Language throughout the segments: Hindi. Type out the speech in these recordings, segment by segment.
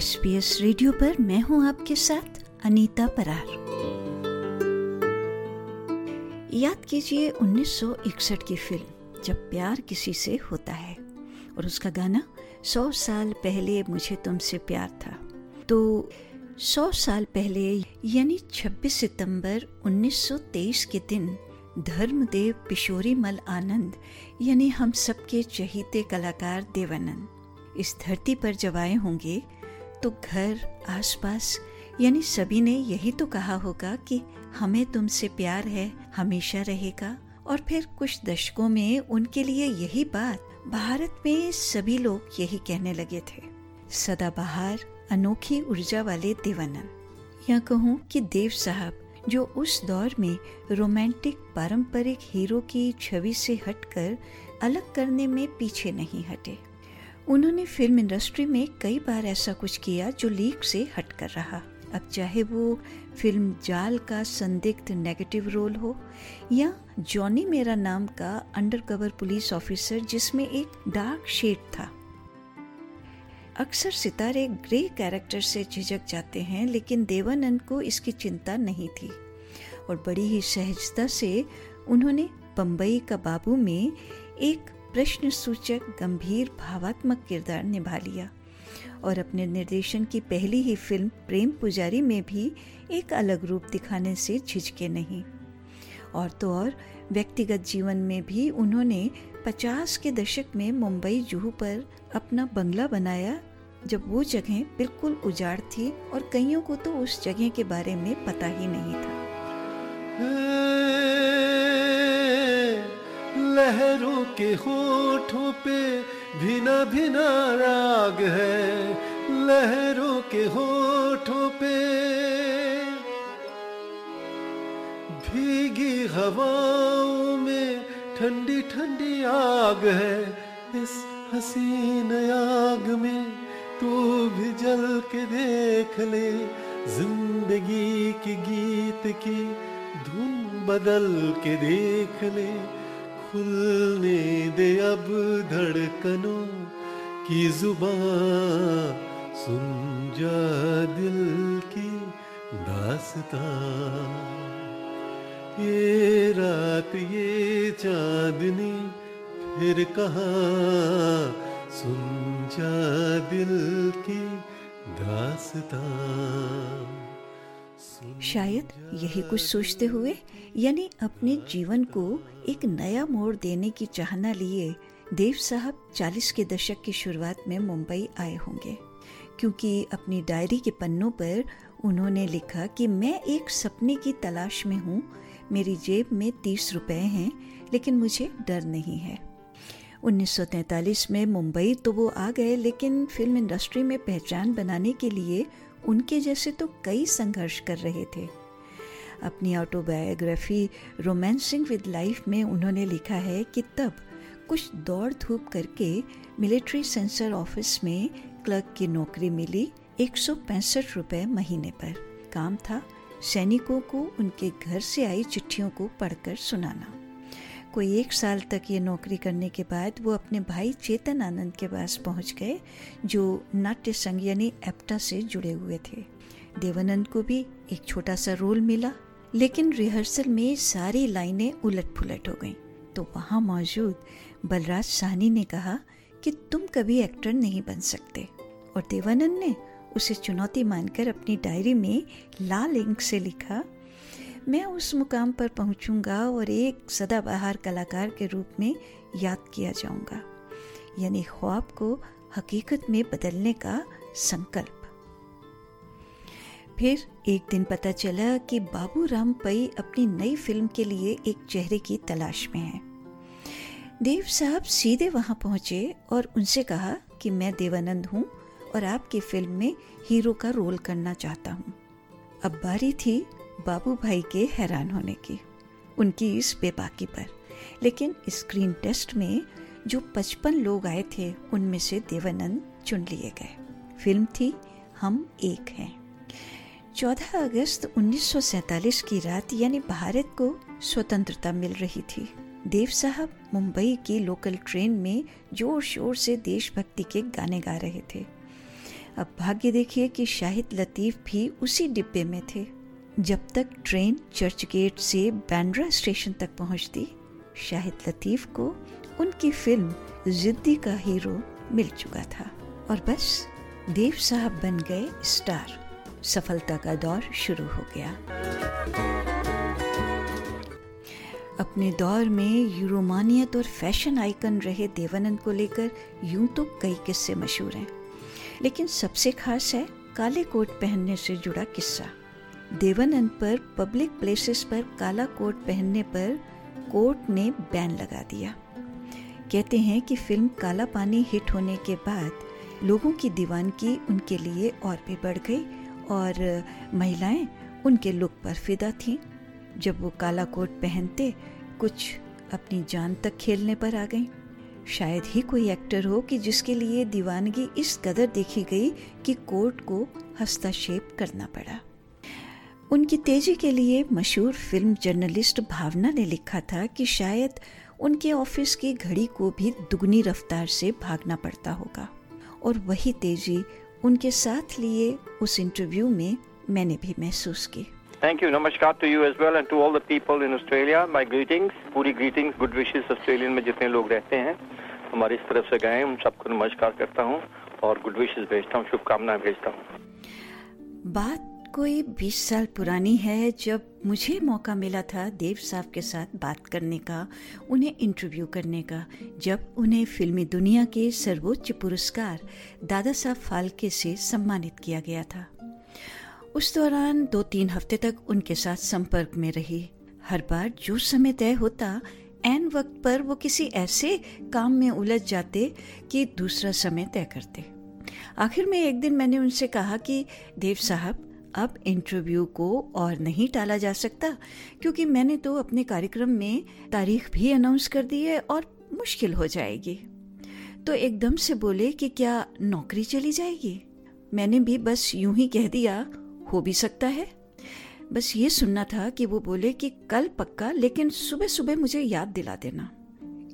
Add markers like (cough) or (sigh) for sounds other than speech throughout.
एस पी एस रेडियो पर मैं हूँ आपके साथ अनीता परार। याद कीजिए 1961 की फ़िल्म, जब प्यार किसी से होता है, और उसका गाना, सौ साल पहले मुझे तुमसे प्यार था। तो सौ साल पहले, यानी 26 सितंबर 1923 के दिन, धर्मदेव पिशोरी मल आनंद, यानी हम सबके चहीते कलाकार देवानंद, इस धरती पर जब आए होंगे तो घर, आसपास, यानी सभी ने यही तो कहा होगा कि हमें तुमसे प्यार है, हमेशा रहेगा। और फिर कुछ दशकों में उनके लिए यही बात भारत में सभी लोग यही कहने लगे थे। सदाबहार, अनोखी ऊर्जा वाले देवानंद। या कहूँ कि देव साहब, जो उस दौर में रोमांटिक पारंपरिक हीरो की छवि से हटकर अलग करने में पीछे नहीं हटे। उन्होंने फ़िल्म इंडस्ट्री में कई बार ऐसा कुछ किया जो लीक से हटकर रहा। अब चाहे वो फ़िल्म जाल का संदिग्ध नेगेटिव रोल हो या जॉनी मेरा नाम का अंडरकवर पुलिस ऑफिसर जिसमें एक डार्क शेड था। अक्सर सितारे ग्रे कैरेक्टर से झिझक जाते हैं, लेकिन देवानंद को इसकी चिंता नहीं थी। और बड़ी ही सहजता से उन्होंने बम्बई का बाबू में एक प्रश्न सूचक गंभीर भावात्मक किरदार निभा लिया और अपने निर्देशन की पहली ही फ़िल्म प्रेम पुजारी में भी एक अलग रूप दिखाने से झिझके नहीं। और तो और, व्यक्तिगत जीवन में भी उन्होंने 50 के दशक में मुंबई जूहू पर अपना बंगला बनाया, जब वो जगह बिल्कुल उजाड़ थी और कईयों को तो उस जगह के बारे में पता ही नहीं था। लहरों के होठों पे भिना भिना राग है। लहरों के होठों पे भीगी हवाओं में ठंडी ठंडी आग है। इस हसीन आग में तू भी जल के देख ले। ज़िंदगी के गीत की धुन बदल के देख ले। खुलने दे अब धड़कनों की ज़ुबान। सुन जा दिल की दासता ये रात, ये चांदनी, फिर कहा? सुन जा दिल की दासता शायद यही कुछ सोचते हुए, यानी अपने जीवन को एक नया मोड़ देने की चाहना लिए, देव साहब 40 के दशक की शुरुआत में मुंबई आए होंगे। क्योंकि अपनी डायरी के पन्नों पर उन्होंने लिखा कि मैं एक सपने की तलाश में हूँ, मेरी जेब में तीस रुपए हैं, लेकिन मुझे डर नहीं है। 1943 में मुंबई तो वो आ गए, लेकिन फ़िल्म इंडस्ट्री में पहचान बनाने के लिए उनके जैसे तो कई संघर्ष कर रहे थे। अपनी ऑटोबायोग्राफी रोमांसिंग विद लाइफ में उन्होंने लिखा है कि तब कुछ दौड़ धूप करके मिलिट्री सेंसर ऑफ़िस में क्लर्क की नौकरी मिली एक रुपए महीने पर। काम था सैनिकों को उनके घर से आई चिट्ठियों को पढ़कर सुनाना। कोई एक साल तक ये नौकरी करने के बाद वो अपने भाई चेतन आनंद के पास पहुँच गए, जो नाट्य संघ यानी एप्टा से जुड़े हुए थे। देवानंद को भी एक छोटा सा रोल मिला, लेकिन रिहर्सल में सारी लाइनें उलट पुलट हो गईं। तो वहाँ मौजूद बलराज साहनी ने कहा कि तुम कभी एक्टर नहीं बन सकते, और देवानंद ने उसे चुनौती मानकर अपनी डायरी में लाल इंक से लिखा मैं उस मुकाम पर पहुंचूँगा और एक सदाबहार कलाकार के रूप में याद किया जाऊँगा, यानी ख्वाब को हकीकत में बदलने का संकल्प। फिर एक दिन पता चला कि बाबू राम पई अपनी नई फ़िल्म के लिए एक चेहरे की तलाश में है। देव साहब सीधे वहाँ पहुँचे और उनसे कहा कि मैं देवानंद हूँ और आपकी फ़िल्म में हीरो का रोल करना चाहता हूँ। अब बारी थी बाबू भाई के हैरान होने की, उनकी इस बेबाकी पर। लेकिन स्क्रीन टेस्ट में जो पचपन लोग आए थे, उनमें से देवानंद चुन लिए गए। फ़िल्म थी हम एक हैं। 14 अगस्त 1947 की रात, यानी भारत को स्वतंत्रता मिल रही थी। देव साहब मुंबई की लोकल ट्रेन में ज़ोर शोर से देशभक्ति के गाने गा रहे थे। अब भाग्य देखिए कि शाहिद लतीफ़ भी उसी डिब्बे में थे। जब तक ट्रेन चर्च गेट से बैंड्रा स्टेशन तक पहुँचती, शाहिद लतीफ़ को उनकी फ़िल्म जिद्दी का हीरो मिल चुका था। और बस, देव साहब बन गए स्टार। सफलता का दौर शुरू हो गया। अपने दौर में यूरोमानियत और फ़ैशन आइकन रहे देवानंद को लेकर यूँ तो कई किस्से मशहूर हैं। लेकिन सबसे खास है काले कोट पहनने से जुड़ा किस्सा। देवानंद पर पब्लिक प्लेसेस पर काला कोट पहनने पर कोर्ट ने बैन लगा दिया। कहते हैं कि फ़िल्म काला पानी हिट होने के बाद लोगों की दीवानगी उनके लिए और भी बढ़ गई और महिलाएँ उनके लुक पर फिदा थीं। जब वो काला कोट पहनते, कुछ अपनी जान तक खेलने पर आ गई। शायद ही कोई एक्टर हो कि जिसके लिए दीवानगी इस कदर देखी गई कि कोर्ट को हस्तक्षेप करना पड़ा। उनकी तेज़ी के लिए मशहूर फ़िल्म जर्नलिस्ट भावना ने लिखा था कि शायद उनके ऑफ़िस की घड़ी को भी दुगनी रफ्तार से भागना पड़ता होगा। और वही तेज़ी उनके साथ लिए उस इंटरव्यू में मैंने भी महसूस की। Thank you. Namaskar to you as well and to all the people in Australia. My greetings, पूरी greetings, good wishes ऑस्ट्रेलियन में जितने लोग रहते हैं। हमारी इस तरफ़ से गए हैं उन सबको नमस्कार करता हूँ और गुड विशेस भेजता हूँ शुभकामनाएँ भेजता हूँ। बात कोई 20 साल पुरानी है जब मुझे मौका मिला था देव साहब के साथ बात करने का, उन्हें इंटरव्यू करने का, जब उन्हें फिल्मी दुनिया के सर्वोच्च पुरस्कार दादा साहब फाल्के से सम्मानित किया गया था। उस दौरान दो तीन हफ़्ते तक उनके साथ संपर्क में रही। हर बार जो समय तय होता एन वक्त पर वो किसी ऐसे काम में उलझ जाते कि दूसरा समय तय करते। आखिर में एक दिन मैंने उनसे कहा कि, देव साहब अब इंटरव्यू को और नहीं टाला जा सकता, क्योंकि मैंने तो अपने कार्यक्रम में तारीख भी अनाउंस कर दी है और मुश्किल हो जाएगी। तो एकदम से बोले कि क्या नौकरी चली जाएगी? मैंने भी बस यूँ ही कह दिया, हो भी सकता है। बस ये सुनना था कि वो बोले कि कल पक्का, लेकिन सुबह सुबह मुझे याद दिला देना।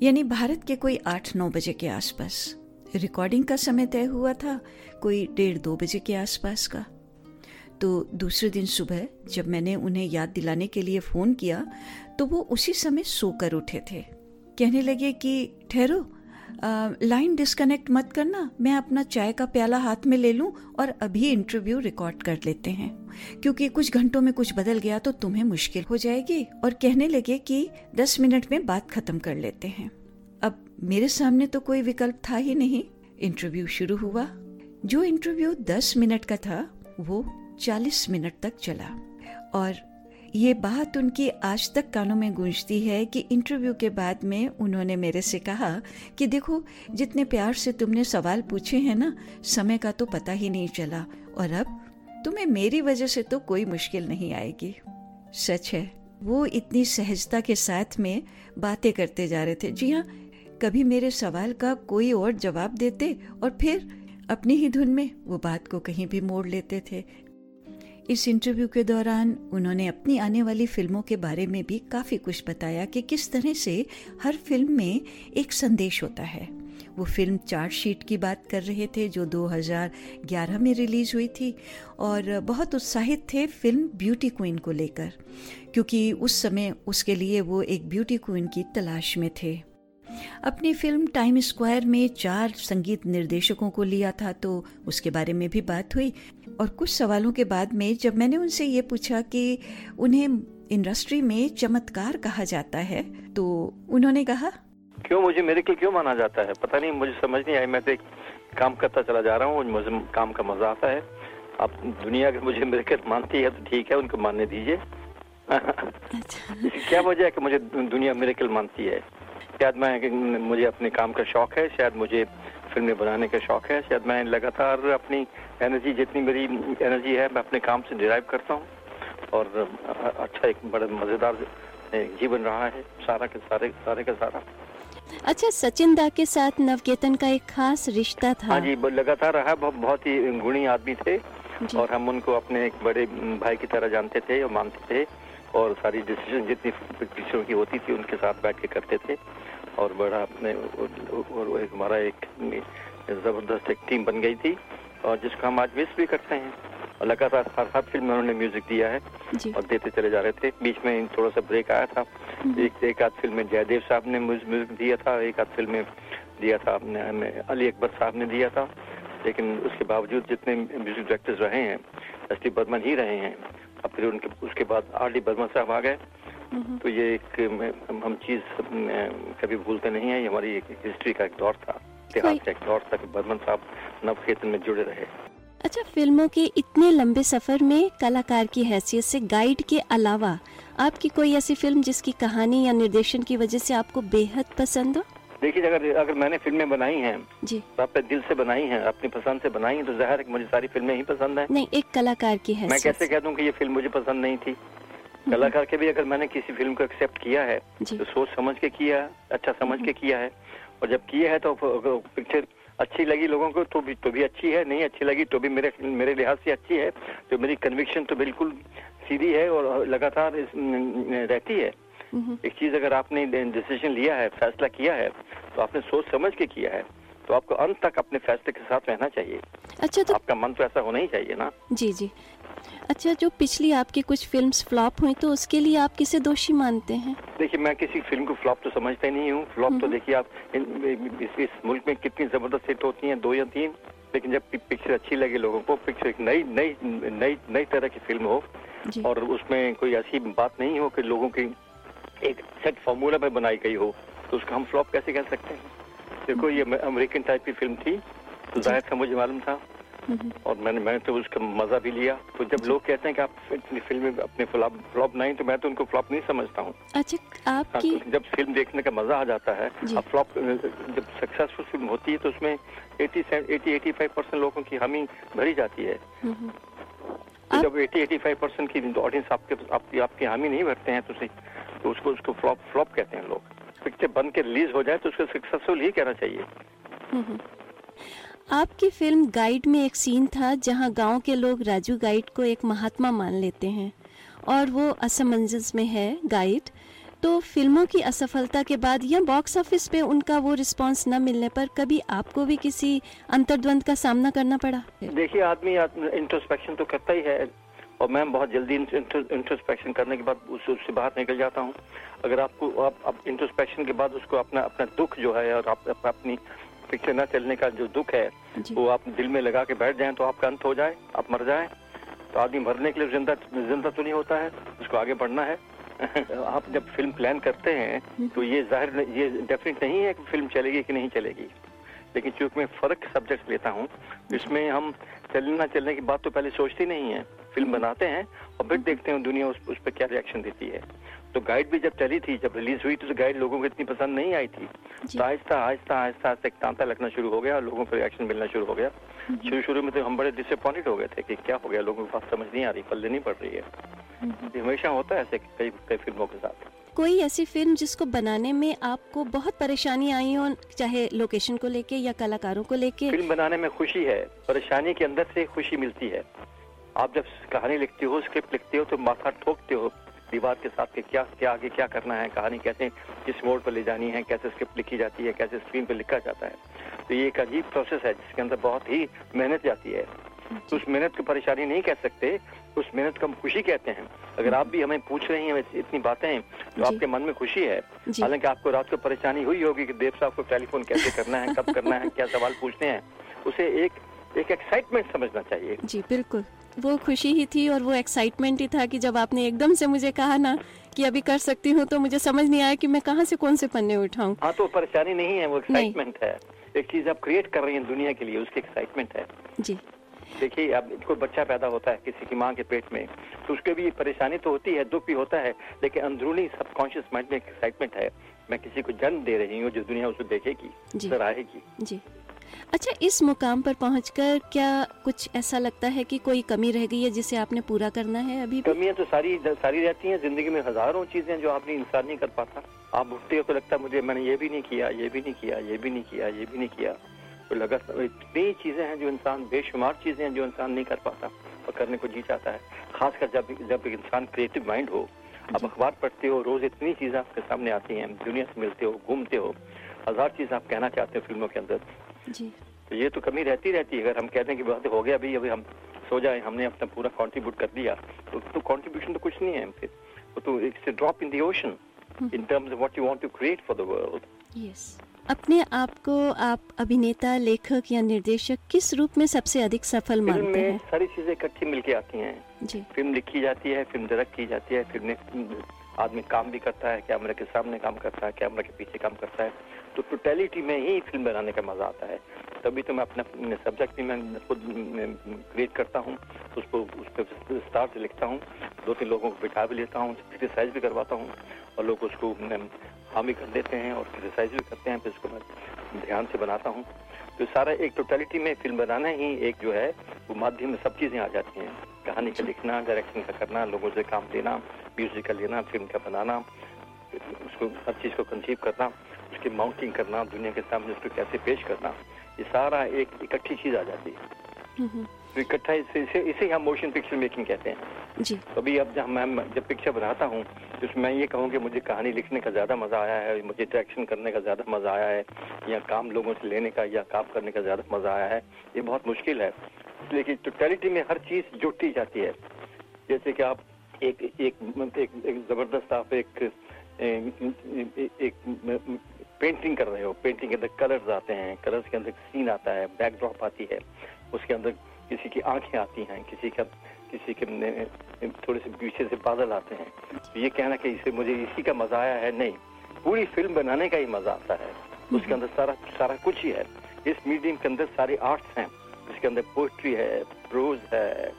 यानी भारत के कोई आठ नौ बजे के आसपास। रिकॉर्डिंग का समय तय हुआ था, कोई डेढ़ दो बजे के आसपास का। तो दूसरे दिन सुबह जब मैंने उन्हें याद दिलाने के लिए फ़ोन किया तो वो उसी समय सोकर उठे थे। कहने लगे कि, ठहरो लाइन डिस्कनेक्ट मत करना, मैं अपना चाय का प्याला हाथ में ले लूँ और अभी इंटरव्यू रिकॉर्ड कर लेते हैं। क्योंकि कुछ घंटों में कुछ बदल गया तो तुम्हें मुश्किल हो जाएगी। और कहने लगे कि, दस मिनट में बात खत्म कर लेते हैं। अब मेरे सामने तो कोई विकल्प था ही नहीं। इंटरव्यू शुरू हुआ। जो इंटरव्यू दस मिनट का था, वो चालीस मिनट तक चला। और ये बात उनकी आज तक कानों में गूंजती है कि इंटरव्यू के बाद में उन्होंने मेरे से कहा कि देखो, जितने प्यार से तुमने सवाल पूछे हैं ना, समय का तो पता ही नहीं चला। और अब तुम्हें मेरी वजह से तो कोई मुश्किल नहीं आएगी। सच है, वो इतनी सहजता के साथ में बातें करते जा रहे थे। जी हाँ कभी मेरे सवाल का कोई और जवाब देते और फिर अपनी ही धुन में वो बात को कहीं भी मोड़ लेते थे। इस इंटरव्यू के दौरान उन्होंने अपनी आने वाली फ़िल्मों के बारे में भी काफ़ी कुछ बताया कि किस तरह से हर फ़िल्म में एक संदेश होता है। वो फ़िल्म चार्जशीट की बात कर रहे थे, जो 2011 में रिलीज़ हुई थी, और बहुत उत्साहित थे फ़िल्म ब्यूटी क्वीन को लेकर, क्योंकि उस समय उसके लिए वो एक ब्यूटी क्वीन की तलाश में थे। अपनी फ़िल्म टाइम स्क्वायर में चार संगीत निर्देशकों को लिया था तो उसके बारे में भी बात हुई। और कुछ सवालों के बाद में जब मैंने उनसे ये पूछा कि उन्हें इंडस्ट्री में चमत्कार कहा जाता है तो उन्होंने कहा क्यों मुझे मेरे के क्यों माना जाता है? पता नहीं मुझे समझ नहीं आई। मैं तो काम करता चला जा रहा हूँ मुझे काम का मज़ा आता है। आप दुनिया अगर मुझे मेरे मानती है तो ठीक है उनको मानने दीजिए। अच्छा। क्या वजह है कि मुझे दुनिया मेरे मानती है? शायद मैं मुझे अपने काम का शौक है शायद मुझे फ़िल्में बनाने का शौक है। शायद मैं लगातार अपनी एनर्जी जितनी मेरी एनर्जी है मैं अपने काम से डिराइव करता हूँ। और अच्छा एक बड़ा मज़ेदार जीवन रहा है। सारा के सारे सारे का सारा। अच्छा सचिन दा के साथ नवकेतन का एक खास रिश्ता था। हाँ जी लगातार रहा। बहुत ही गुणी आदमी थे। और हम उनको अपने एक बड़े भाई की तरह जानते थे और मानते थे। और सारी डिसीज़न जितनी पिक्चरों की होती थी उनके साथ बैठ के करते थे। और बड़ा अपने और एक हमारा एक ज़बरदस्त एक टीम बन गई थी और जिसको हम आज मिस भी करते हैं। और लगातार हर हर फ़िल्म में उन्होंने म्यूज़िक दिया है और देते चले जा रहे थे। बीच में थोड़ा सा ब्रेक आया था। एक एक आध फ़िल्म में जयदेव साहब ने म्यूज़िक दिया था। एक आध फ़िल्म में दिया था अपने अली अकबर साहब ने दिया था। लेकिन उसके बावजूद जितने म्यूज़िक डायरेक्टर्स रहे हैं एस टी बर्मन ही रहे हैं। अब फिर उनके उसके बाद आर डी बर्मन साहब आ गए। हम्म, तो ये एक हम, चीज़ कभी भूलते नहीं है ये हमारी एक हिस्ट्री का एक दौर था इतिहास का एक दौर था कि बर्मन साहब नवखेतन में जुड़े रहे। अच्छा फ़िल्मों के इतने लंबे सफ़र में कलाकार की हैसियत से गाइड के अलावा आपकी कोई ऐसी फ़िल्म जिसकी कहानी या निर्देशन की वजह से आपको बेहद पसंद हो? देखिए अगर अगर मैंने फ़िल्में बनाई हैं जी। तो अपने दिल से बनाई हैं अपनी पसंद से बनाई हैं तो ज़ाहिर है मुझे सारी फ़िल्में ही पसंद है। नहीं एक कलाकार की है मैं कैसे कह दूँ कि ये फ़िल्म मुझे पसंद नहीं थी? कलाकार के भी अगर मैंने किसी फ़िल्म को एक्सेप्ट किया है तो सोच समझ के किया अच्छा समझ के किया है। और जब किया है तो पिक्चर अच्छी लगी लोगों को तो भी तो भी अच्छी है नहीं अच्छी लगी तो भी मेरे मेरे लिहाज से अच्छी है। तो मेरी कन्विक्शन तो बिल्कुल सीधी है और लगातार रहती है। हम्म, एक चीज़ अगर आपने डिसीज़न लिया है फैसला किया है तो आपने सोच समझ के किया है। तो आपको अंत तक अपने फैसले के साथ रहना चाहिए। अच्छा तो आपका मन तो ऐसा होना ही चाहिए ना। जी जी। अच्छा जो पिछली आपकी कुछ फिल्म्स फ्लॉप हुई तो उसके लिए आप किसे दोषी मानते हैं? देखिए मैं किसी फ़िल्म को फ्लॉप तो समझता ही नहीं हूँ। फ्लॉप तो देखिए आप इस, इस मुल्क में कितनी ज़बरदस्त हिट होती हैं दो या तीन लेकिन जब पिक्चर अच्छी लगे लोगों को पिक्चर एक नई नई नई नई तरह की फ़िल्म हो और उसमें कोई ऐसी बात नहीं हो कि लोगों की एक सेट फॉर्मूला में बनाई गई हो तो उसका हम फ्लॉप कैसे कह सकते हैं? देखो ये अमेरिकन टाइप की फ़िल्म थी तो ज़ाहिर था मुझे मालूम था। और मैंने मैंने तो उसका मज़ा भी लिया। तो जब लोग कहते हैं कि आप इतनी फ़िल्में अपने फ्लॉप फ्लॉप नहीं तो मैं तो उनको फ्लॉप नहीं समझता हूँ। अच्छा हाँ, आपकी तो जब फ़िल्म देखने का मज़ा आ जाता है अब फ्लॉप जब सक्सेसफुल फ़िल्म होती है तो उसमें 80 80 85 परसेंट लोगों की हामी भरी जाती है। तो जब 80 85 परसेंट की ऑडियंस आपके आपकी आपकी हामी नहीं भरते हैं तो तो उसको उसको फ्लॉप फ्लॉप कहते हैं लोग। पिक्चर बन के रिलीज़ हो जाए तो उसको सक्सेसफुल ही कहना चाहिए। आपकी फ़िल्म गाइड में एक सीन था जहाँ गाँव के लोग राजू गाइड को एक महात्मा मान लेते हैं और वो असमंजस में है गाइड। तो फ़िल्मों की असफलता के बाद या बॉक्स ऑफ़िस पे उनका वो रिस्पांस न मिलने पर कभी आपको भी किसी अंतर्द्वंद का सामना करना पड़ा? देखिए आदमी इंट्रोस्पेक्शन तो करता ही है। और मैं बहुत जल्दी इंट्रोस्पेक्शन करने के बाद उस उससे बाहर निकल जाता हूँ। अगर आपको आप, आप इंट्रोस्पेक्शन के बाद उसको अपना अपना दुख जो है और आप, आप अपनी पिक्चर न चलने का जो दुख है वो आप दिल में लगा के बैठ जाएँ तो आपका अंत हो जाए आप मर जाएँ। तो आदमी मरने के लिए ज़िंदा ज़िंदा तो नहीं होता है उसको आगे बढ़ना है। (laughs) आप जब फ़िल्म प्लान करते हैं तो ये ज़ाहिर ये डेफिनेट नहीं है कि फ़िल्म चलेगी कि नहीं चलेगी। लेकिन चूँकि मैं फ़र्क सब्जेक्ट लेता हूँ इसमें हम चलने चलने की बात तो पहले सोचते नहीं है। फ़िल्म बनाते हैं और फिर देखते हैं दुनिया उस, उस पर क्या रिएक्शन देती है। तो गाइड भी जब चली थी जब रिलीज़ हुई तो गाइड लोगों को इतनी पसंद नहीं आई थी। तो आहिस्ता आहिस्ता आहिस्ता आहिस्ता एक तांता लगना शुरू हो गया और लोगों को रिएक्शन मिलना शुरू हो गया। शुरू शुरू में तो हम बड़े डिसअपॉइंटेड हो गए थे कि क्या हो गया लोगों को बात समझ नहीं आ रही पल्ले नहीं पड़ रही है। हमेशा होता है ऐसे कई कई फ़िल्मों के साथ। कोई ऐसी फ़िल्म जिसको बनाने में आपको बहुत परेशानी आई हो, चाहे लोकेशन को लेके या कलाकारों को लेके? फ़िल्म बनाने में खुशी है, परेशानी के अंदर से खुशी मिलती है। आप जब कहानी लिखते हो स्क्रिप्ट लिखते हो तो माथा ठोकते हो, दीवार के साथ कि क्या क्या आगे क्या करना है, कहानी कैसे, किस मोड पर ले जानी है, कैसे स्क्रिप्ट लिखी जाती है, कैसे स्क्रीन पर लिखा जाता है। तो ये एक अजीब प्रोसेस है, जिसके अंदर बहुत ही मेहनत जाती है। तो उस मेहनत को परेशानी नहीं कह सकते उस मेहनत को हम खुशी कहते हैं। अगर आप भी हमें पूछ रही हैं इतनी बातें तो आपके मन में खुशी है। हालाँकि आपको रात को परेशानी हुई होगी कि देव साहब को टेलीफोन कैसे करना है कब करना है क्या सवाल पूछने हैं उसे एक एक एक्साइटमेंट समझना चाहिए। जी बिल्कुल। वो खुशी ही थी और वो एक्साइटमेंट ही था कि जब आपने एकदम से मुझे कहा ना कि अभी कर सकती हूँ तो मुझे समझ नहीं आया कि मैं कहाँ से कौन से पन्ने उठाऊं। हाँ तो परेशानी नहीं है वो एक्साइटमेंट है। एक चीज़ आप क्रिएट कर रही हैं दुनिया के लिए उसकी एक्साइटमेंट है। जी। देखिए अब कोई बच्चा पैदा होता है किसी की माँ के पेट में तो उसके भी परेशानी तो होती है दुख भी होता है लेकिन अंदरूनी सबकॉन्शियस माइंड में एक्साइटमेंट है। मैं किसी को जन्म दे रही हूँ जो दुनिया उसे देखेगी। सराहेगी जी। अच्छा इस मुकाम पर पहुंचकर क्या कुछ ऐसा लगता है कि कोई कमी रह गई है जिसे आपने पूरा करना है अभी कमियाँ तो सारी सारी रहती हैं ज़िंदगी में हज़ारों चीज़ें जो आपने इंसान नहीं कर पाता। आप उठते हो तो लगता है मुझे मैंने ये भी नहीं किया ये भी नहीं किया ये भी नहीं किया ये भी नहीं किया। लगा इतनी चीज़ें हैं जो इंसान बेशुमार चीज़ें हैं जो इंसान नहीं कर पाता और करने को जी चाहता है। खासकर जब जब इंसान क्रिएटिव माइंड हो आप अखबार पढ़ते हो रोज इतनी चीज़ें आपके सामने आती हैं दुनिया से मिलते हो घूमते हो हज़ार चीज़ आप कहना चाहते हो फ़िल्मों के अंदर। जी। तो ये तो कमी रहती रहती है अगर हम कहते हैं कि बात हो गया भाई अभी हम सो जाए हमने अपना पूरा कॉन्ट्रीब्यूट कर दिया तो, तो कंट्रीब्यूशन तो कुछ नहीं है फिर। वो तो it's drop in the ocean in terms of what you want to create for the world yes अपने आप को आप अभिनेता लेखक या निर्देशक किस रूप में सबसे अधिक सफल फ़िल्म मानते में हैं? सारी चीज़ें इकट्ठी मिलके आती हैं। जी। फ़िल्म लिखी जाती है फ़िल्म डायरेक्ट की जाती है फ़िल्म आदमी काम भी करता है कैमरे के सामने काम करता है कैमरे के पीछे काम करता है। तो टोटेलिटी में ही फ़िल्म बनाने का मज़ा आता है। तभी तो मैं अपना सब्जेक्ट भी मैं खुद क्रिएट करता हूँ उसको उस पर विस्तार से लिखता हूँ दो तीन लोगों को बिठा भी लेता हूँ क्रिटिसाइज भी करवाता हूँ और लोग उसको अम, भी कर देते हैं और क्रिटिसाइज भी करते हैं फिर उसको मैं ध्यान से बनाता हूँ। तो सारा एक टोटलिटी में फ़िल्म बनाना ही एक जो है वो माध्यम में सब चीज़ें आ जाती हैं। कहानी का लिखना डायरेक्शन का करना लोगों से काम लेना म्यूज़िक का लेना फ़िल्म का बनाना उसको हर चीज़ को कंसीव करना उसकी माउंटिंग करना दुनिया के सामने उसको कैसे पेश करना ये सारा एक इकट्ठी चीज़ आ जाती है। इकट्ठा इसे इसे इसे हम मोशन पिक्चर मेकिंग कहते हैं। जी। तो अभी अब जब मैं जब पिक्चर बनाता हूँ तो मैं ये कहूँ कि मुझे कहानी लिखने का ज़्यादा मज़ा आया है मुझे डायरेक्शन करने का ज़्यादा मज़ा आया है या काम लोगों से लेने का या काम करने का ज़्यादा मज़ा आया है ये बहुत मुश्किल है। लेकिन टोटलिटी में हर चीज़ जुड़ती जाती है। जैसे कि आप एक एक एक, एक ज़बरदस्त आप एक, एक पेंटिंग कर रहे हो। पेंटिंग के अंदर कलर्स आते हैं कलर्स के अंदर सीन आता है बैकड्रॉप आती है उसके अंदर किसी की आँखें आती हैं, किसी का, किसी के थोड़े से पीछे से बादल आते हैं। तो ये कहना कि इसे, मुझे इसी का मज़ा आया है? नहीं। पूरी फ़िल्म बनाने का ही मज़ा आता है। उसके अंदर सारा सारा कुछ ही है। इस मीडियम के अंदर सारे आर्ट्स हैं। इसके अंदर पोइट्री है, प्रोज है,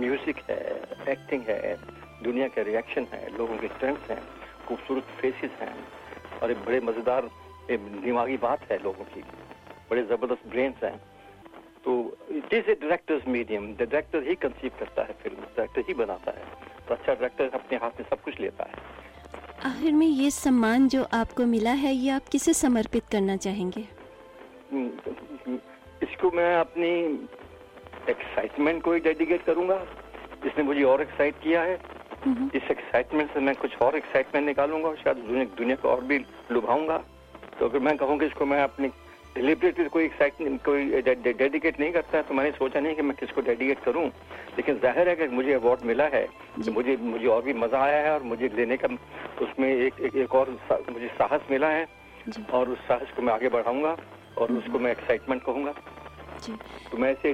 म्यूज़िक है, एक्टिंग है, दुनिया का रिएक्शन है, लोगों के स्टंट्स हैं, खूबसूरत फेसेस हैं। और एक बड़े मज़ेदार दिमागी बात है लोगों की। बड़े ज़बरदस्त ब्रेन्स हैं। तो it is a director's medium director he conceive करता है फ़िल्म डायरेक्टर ही बनाता है। तो अच्छा डायरेक्टर अपने हाथ में सब कुछ लेता है। आखिर में ये सम्मान जो आपको मिला है ये आप किसे समर्पित करना चाहेंगे? हम्म, इसको मैं अपनी एक्साइटमेंट को ही डेडिकेट करूँगा। इसने मुझे और एक्साइट किया है। हम्म, इस एक्साइटमेंट से मैं कुछ और एक्साइटमेंट निकालूँगा और शायद दुनिया, दुनिया को और भी लुभाऊँगा। तो अगर मैं कहूँ कि इसको मैं अपनी डिलिबरेटली कोई एक्साइटमेंट कोई डेडिकेट नहीं करता है तो मैंने सोचा नहीं कि मैं किसको डेडिकेट करूँ। लेकिन ज़ाहिर है कि मुझे अवार्ड मिला है तो मुझे मुझे और भी मज़ा आया है और मुझे लेने का उसमें एक एक, एक और सा, मुझे साहस मिला है और उस साहस को मैं आगे बढ़ाऊँगा और उसको मैं एक्साइटमेंट कहूँगा। तो मैं इसे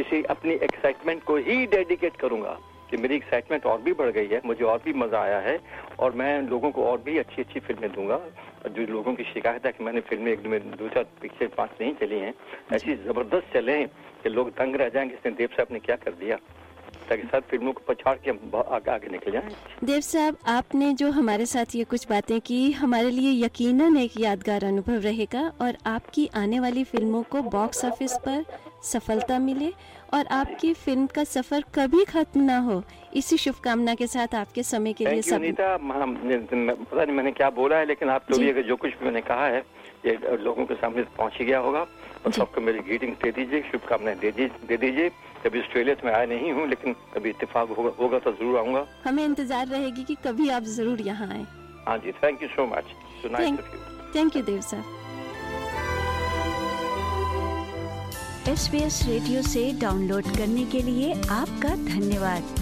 इसे अपनी एक्साइटमेंट को ही डेडिकेट करूँगा कि मेरी एक्साइटमेंट और भी बढ़ गई है मुझे और भी मज़ा आया है और मैं लोगों को और भी अच्छी अच्छी फ़िल्में दूँगा। जो लोगों की शिकायत है कि मैंने फ़िल्में एक दो चार पिक्चर पाँच नहीं चली हैं, ऐसी ज़बरदस्त चले हैं कि लोग तंग रह जाएँगे इसने देव साहब ने क्या कर दिया। ताकि सब फ़िल्मों को पछाड़ के हम आगे आगे निकल जाएँ। देव साहब आपने जो हमारे साथ ये कुछ बातें की हमारे लिए यकीनन एक यादगार अनुभव रहेगा और आपकी आने वाली फ़िल्मों को बॉक्स ऑफ़िस पर सफलता मिले और आपकी फ़िल्म का सफ़र कभी खत्म ना हो। इसी शुभकामना के साथ आपके समय के लिए सब पता नहीं मैंने क्या बोला है लेकिन आप लोग जी। कुछ मैंने कहा है ये लोगों के सामने पहुँच ही गया होगा। और सबको मेरी ग्रीटिंग दे दीजिए शुभकामनाएँ दे दीजिए दे दीजिए। कभी ऑस्ट्रेलिया मैं आया नहीं हूँ लेकिन कभी इतफाक होगा होगा तो ज़रूर आऊँगा। हमें इंतज़ार रहेगी कि कभी आप ज़रूर यहाँ आए। हाँ जी thank you so much thank you Dev sir S radio से डाउनलोड करने के लिए आपका धन्यवाद।